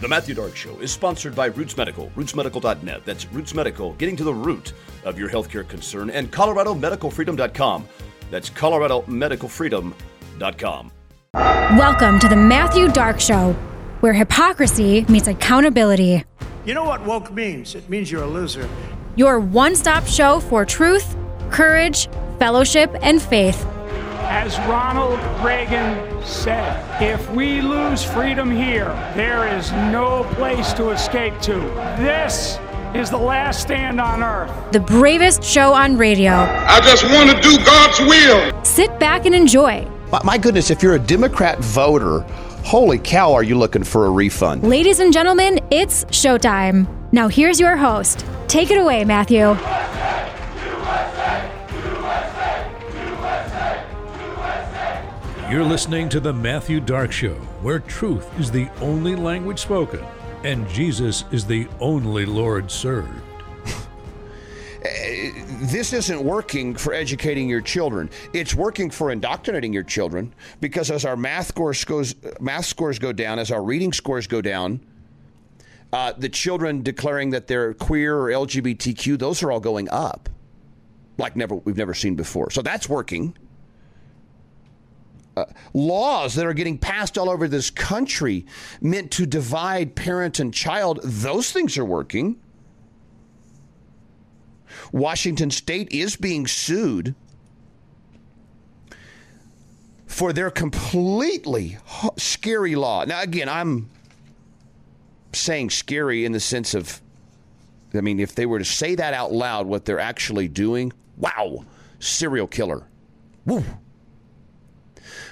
The Matthew Dark Show is sponsored by Roots Medical, rootsmedical.net. That's Roots Medical, getting to the root of your healthcare concern, and ColoradoMedicalFreedom.com. That's ColoradoMedicalFreedom.com. Welcome to the Matthew Dark Show, where hypocrisy meets accountability. You know what woke means? It means you're a loser. Your one stop show for truth, courage, fellowship, and faith. As Ronald Reagan said, if we lose freedom here, there is no place to escape to. This is the last stand on earth. The bravest show on radio. I just want to do God's will. Sit back and enjoy. My, my goodness, if you're a Democrat voter, holy cow, are you looking for a refund? Ladies and gentlemen, it's showtime. Now here's your host. Take it away, Matthew. You're listening to The Matthew Dark Show, where truth is the only language spoken and Jesus is the only Lord served. this isn't working for educating your children. It's working for indoctrinating your children because as our math scores goes, math scores go down, as our reading scores go down, uh, the children declaring that they're queer or LGBTQ, those are all going up, like never we've never seen before. So that's working. Uh, laws that are getting passed all over this country meant to divide parent and child, those things are working. Washington state is being sued for their completely scary law. Now, again, I'm saying scary in the sense of, I mean, if they were to say that out loud, what they're actually doing, wow, serial killer. Woo.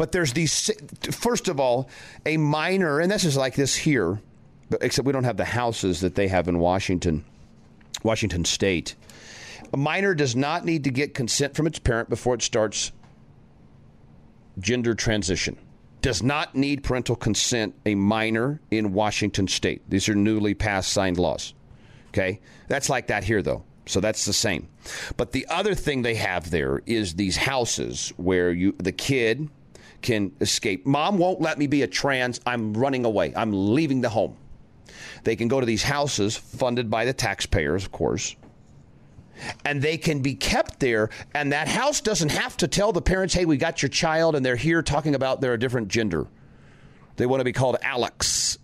But there's these, first of all, a minor, and this is like this here, except we don't have the houses that they have in Washington, Washington State. A minor does not need to get consent from its parent before it starts gender transition. Does not need parental consent, a minor in Washington State. These are newly passed signed laws. Okay? That's like that here, though. So that's the same. But the other thing they have there is these houses where you the kid can escape. Mom won't let me be a trans. I'm running away. I'm leaving the home. They can go to these houses funded by the taxpayers, of course. And they can be kept there, and that house doesn't have to tell the parents, hey, we got your child, and they're here talking about they're a different gender. They want to be called Alex.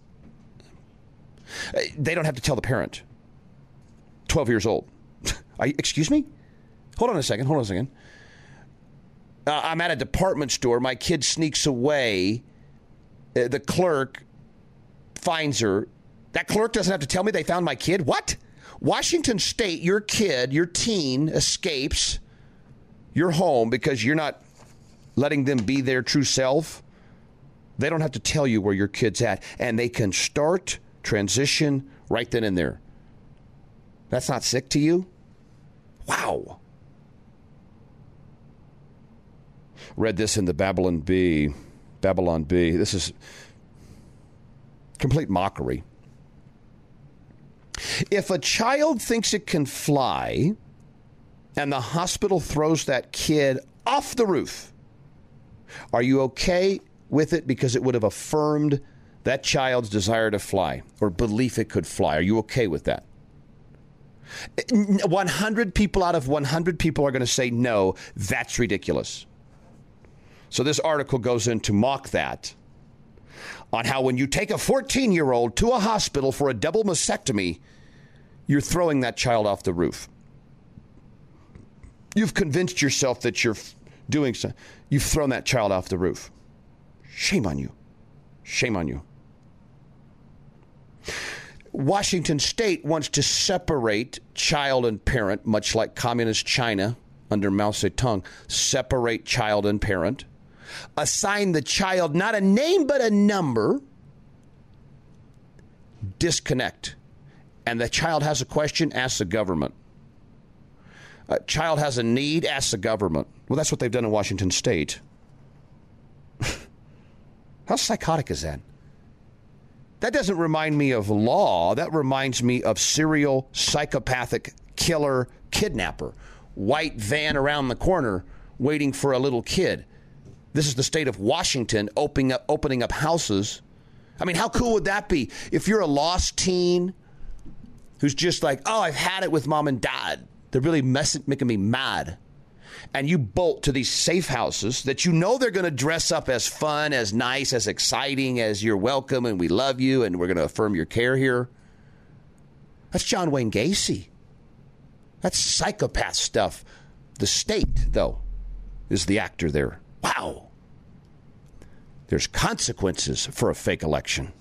They don't have to tell the parent. 12 years old. Excuse me? Hold on a second. Hold on a second. Uh, I'm at a department store. My kid sneaks away. Uh, the clerk finds her. That clerk doesn't have to tell me they found my kid. What? Washington State, your kid, your teen escapes your home because you're not letting them be their true self. They don't have to tell you where your kid's at, and they can start transition right then and there. That's not sick to you? Wow. Read this in the Babylon Bee. Babylon Bee. This is complete mockery. If a child thinks it can fly and the hospital throws that kid off the roof, are you okay with it because it would have affirmed that child's desire to fly or belief it could fly? Are you okay with that? 100 people out of 100 people are going to say no, that's ridiculous. So this article goes in to mock that on how when you take a 14 year old to a hospital for a double mastectomy, you're throwing that child off the roof. You've convinced yourself that you're doing so. You've thrown that child off the roof. Shame on you. Shame on you. Washington state wants to separate child and parent, much like communist China under Mao Zedong, separate child and parent assign the child not a name but a number, disconnect. And the child has a question, ask the government. A child has a need, ask the government. Well, that's what they've done in Washington state. How psychotic is that? That doesn't remind me of law. That reminds me of serial psychopathic killer kidnapper. White van around the corner waiting for a little kid. This is the state of Washington opening up, opening up houses I mean, how cool would that be if you're a lost teen who's just like, oh, I've had it with mom and dad. They're really messing, making me mad. And you bolt to these safe houses that you know they're going to dress up as fun, as nice, as exciting as you're welcome and we love you and we're going to affirm your care here. That's John Wayne Gacy. That's psychopath stuff. The state, though, is the actor there. Wow. There's consequences for a fake election.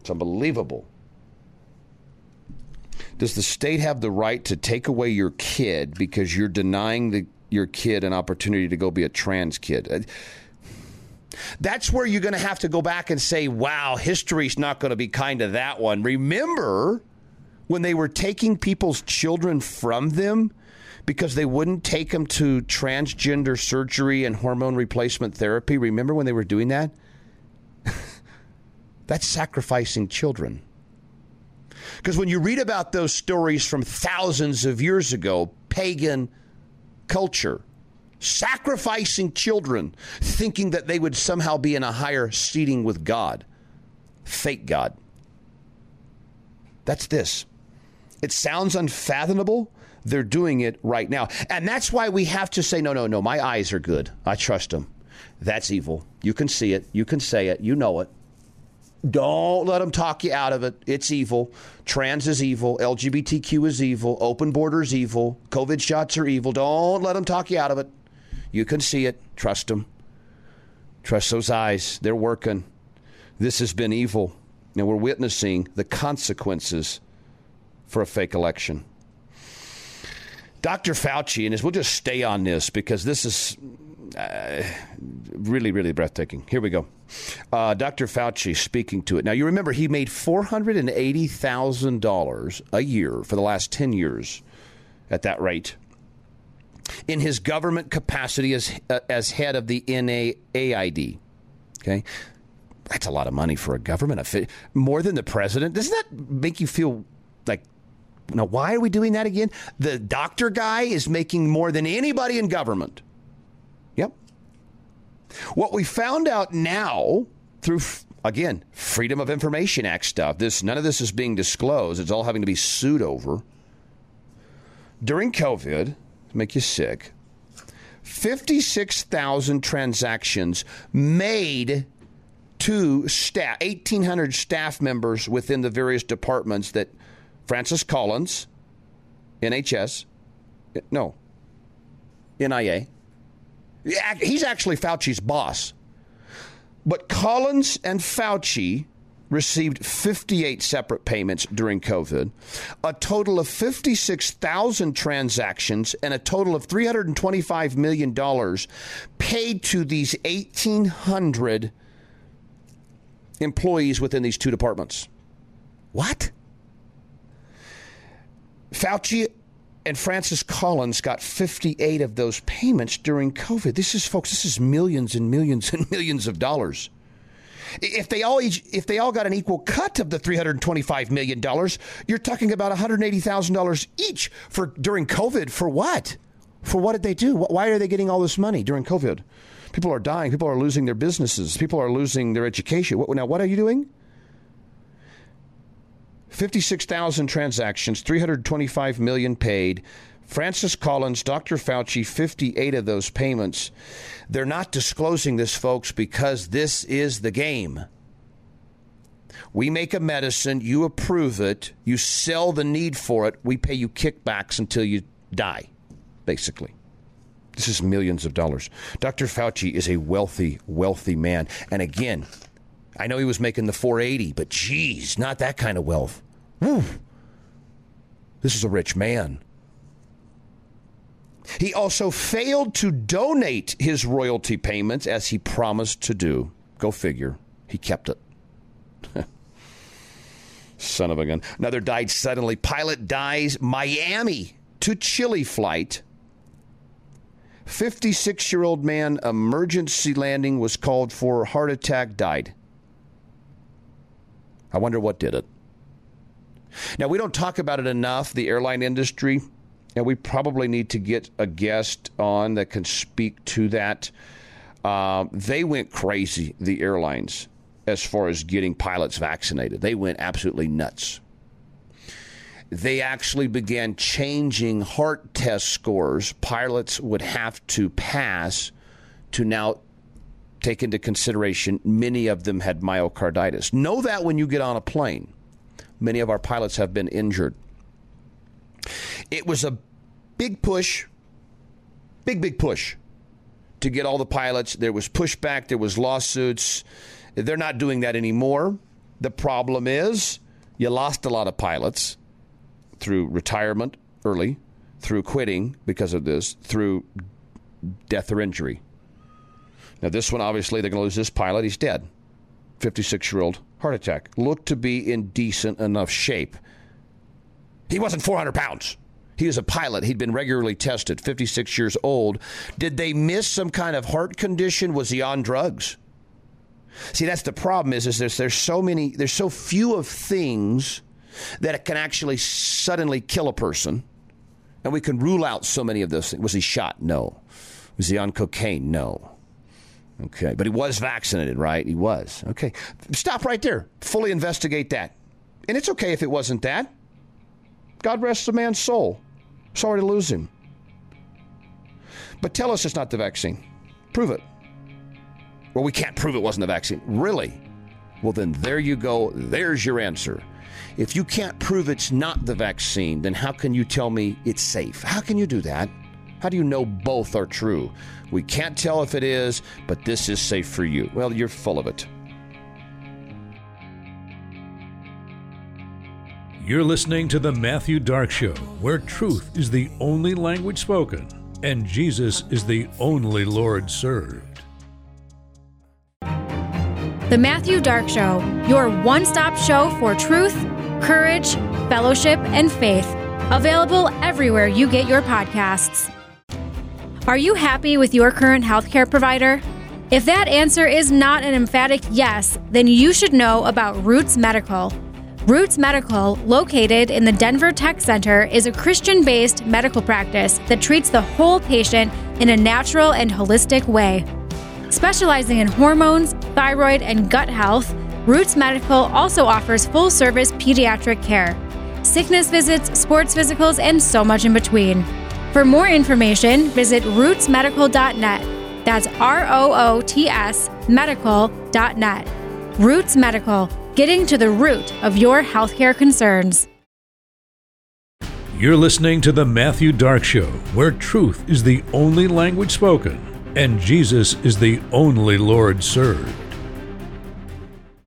It's unbelievable. Does the state have the right to take away your kid because you're denying the, your kid an opportunity to go be a trans kid? Uh, that's where you're going to have to go back and say, wow, history's not going to be kind to that one. Remember when they were taking people's children from them because they wouldn't take them to transgender surgery and hormone replacement therapy? Remember when they were doing that? That's sacrificing children. Because when you read about those stories from thousands of years ago, pagan culture, sacrificing children, thinking that they would somehow be in a higher seating with God, fake God. That's this. It sounds unfathomable. They're doing it right now. And that's why we have to say, no, no, no, my eyes are good. I trust them. That's evil. You can see it. You can say it. You know it. Don't let them talk you out of it. It's evil. Trans is evil. LGBTQ is evil. Open borders evil. COVID shots are evil. Don't let them talk you out of it. You can see it. Trust them. Trust those eyes. They're working. This has been evil. And we're witnessing the consequences for a fake election. Dr. Fauci, and we'll just stay on this because this is uh, really, really breathtaking. Here we go. Uh, Dr. Fauci speaking to it. Now, you remember he made $480,000 a year for the last 10 years at that rate in his government capacity as, uh, as head of the NIAID. Okay. That's a lot of money for a government. More than the president. Doesn't that make you feel like now, why are we doing that again? The doctor guy is making more than anybody in government. Yep. What we found out now through again Freedom of Information Act stuff. This none of this is being disclosed. It's all having to be sued over. During COVID, make you sick. 56,000 transactions made to staff, 1,800 staff members within the various departments that Francis Collins, NHS, no, NIH. He's actually Fauci's boss. But Collins and Fauci received 58 separate payments during COVID, a total of 56,000 transactions, and a total of $325 million paid to these 1,800 employees within these two departments. What? Fauci and Francis Collins got 58 of those payments during COVID. This is, folks, this is millions and millions and millions of dollars. If they all each, if they all got an equal cut of the 325 million dollars, you're talking about 180,000 dollars each for during COVID. For what? For what did they do? Why are they getting all this money during COVID? People are dying. People are losing their businesses. People are losing their education. What, now, what are you doing? 56,000 transactions, 325 million paid. Francis Collins, Dr. Fauci, 58 of those payments. They're not disclosing this, folks, because this is the game. We make a medicine, you approve it, you sell the need for it, we pay you kickbacks until you die, basically. This is millions of dollars. Dr. Fauci is a wealthy, wealthy man. And again, I know he was making the 480, but geez, not that kind of wealth. Woo. This is a rich man. He also failed to donate his royalty payments as he promised to do. Go figure. He kept it. Son of a gun. Another died suddenly. Pilot dies. Miami to Chile flight. 56 year old man, emergency landing was called for, heart attack, died. I wonder what did it. Now, we don't talk about it enough, the airline industry, and we probably need to get a guest on that can speak to that. Uh, they went crazy, the airlines, as far as getting pilots vaccinated. They went absolutely nuts. They actually began changing heart test scores pilots would have to pass to now take into consideration many of them had myocarditis. Know that when you get on a plane. Many of our pilots have been injured. It was a big push, big, big push to get all the pilots. There was pushback, there was lawsuits. They're not doing that anymore. The problem is you lost a lot of pilots through retirement early, through quitting because of this, through death or injury. Now, this one, obviously, they're going to lose this pilot. He's dead. 56 year old heart attack. Looked to be in decent enough shape. He wasn't 400 pounds. He was a pilot. He'd been regularly tested, 56 years old. Did they miss some kind of heart condition? Was he on drugs? See, that's the problem is, is there's, there's so many, there's so few of things that it can actually suddenly kill a person. And we can rule out so many of those things. Was he shot? No. Was he on cocaine? No. Okay. But he was vaccinated, right? He was. Okay. Stop right there. Fully investigate that. And it's okay if it wasn't that. God rest the man's soul. Sorry to lose him. But tell us it's not the vaccine. Prove it. Well, we can't prove it wasn't the vaccine. Really? Well, then there you go. There's your answer. If you can't prove it's not the vaccine, then how can you tell me it's safe? How can you do that? How do you know both are true? We can't tell if it is, but this is safe for you. Well, you're full of it. You're listening to The Matthew Dark Show, where truth is the only language spoken and Jesus is the only Lord served. The Matthew Dark Show, your one stop show for truth, courage, fellowship, and faith. Available everywhere you get your podcasts. Are you happy with your current healthcare provider? If that answer is not an emphatic yes, then you should know about Roots Medical. Roots Medical, located in the Denver Tech Center, is a Christian based medical practice that treats the whole patient in a natural and holistic way. Specializing in hormones, thyroid, and gut health, Roots Medical also offers full service pediatric care, sickness visits, sports physicals, and so much in between. For more information, visit rootsmedical.net. That's R O O T S medical.net. Roots Medical, getting to the root of your healthcare concerns. You're listening to The Matthew Dark Show, where truth is the only language spoken and Jesus is the only Lord served.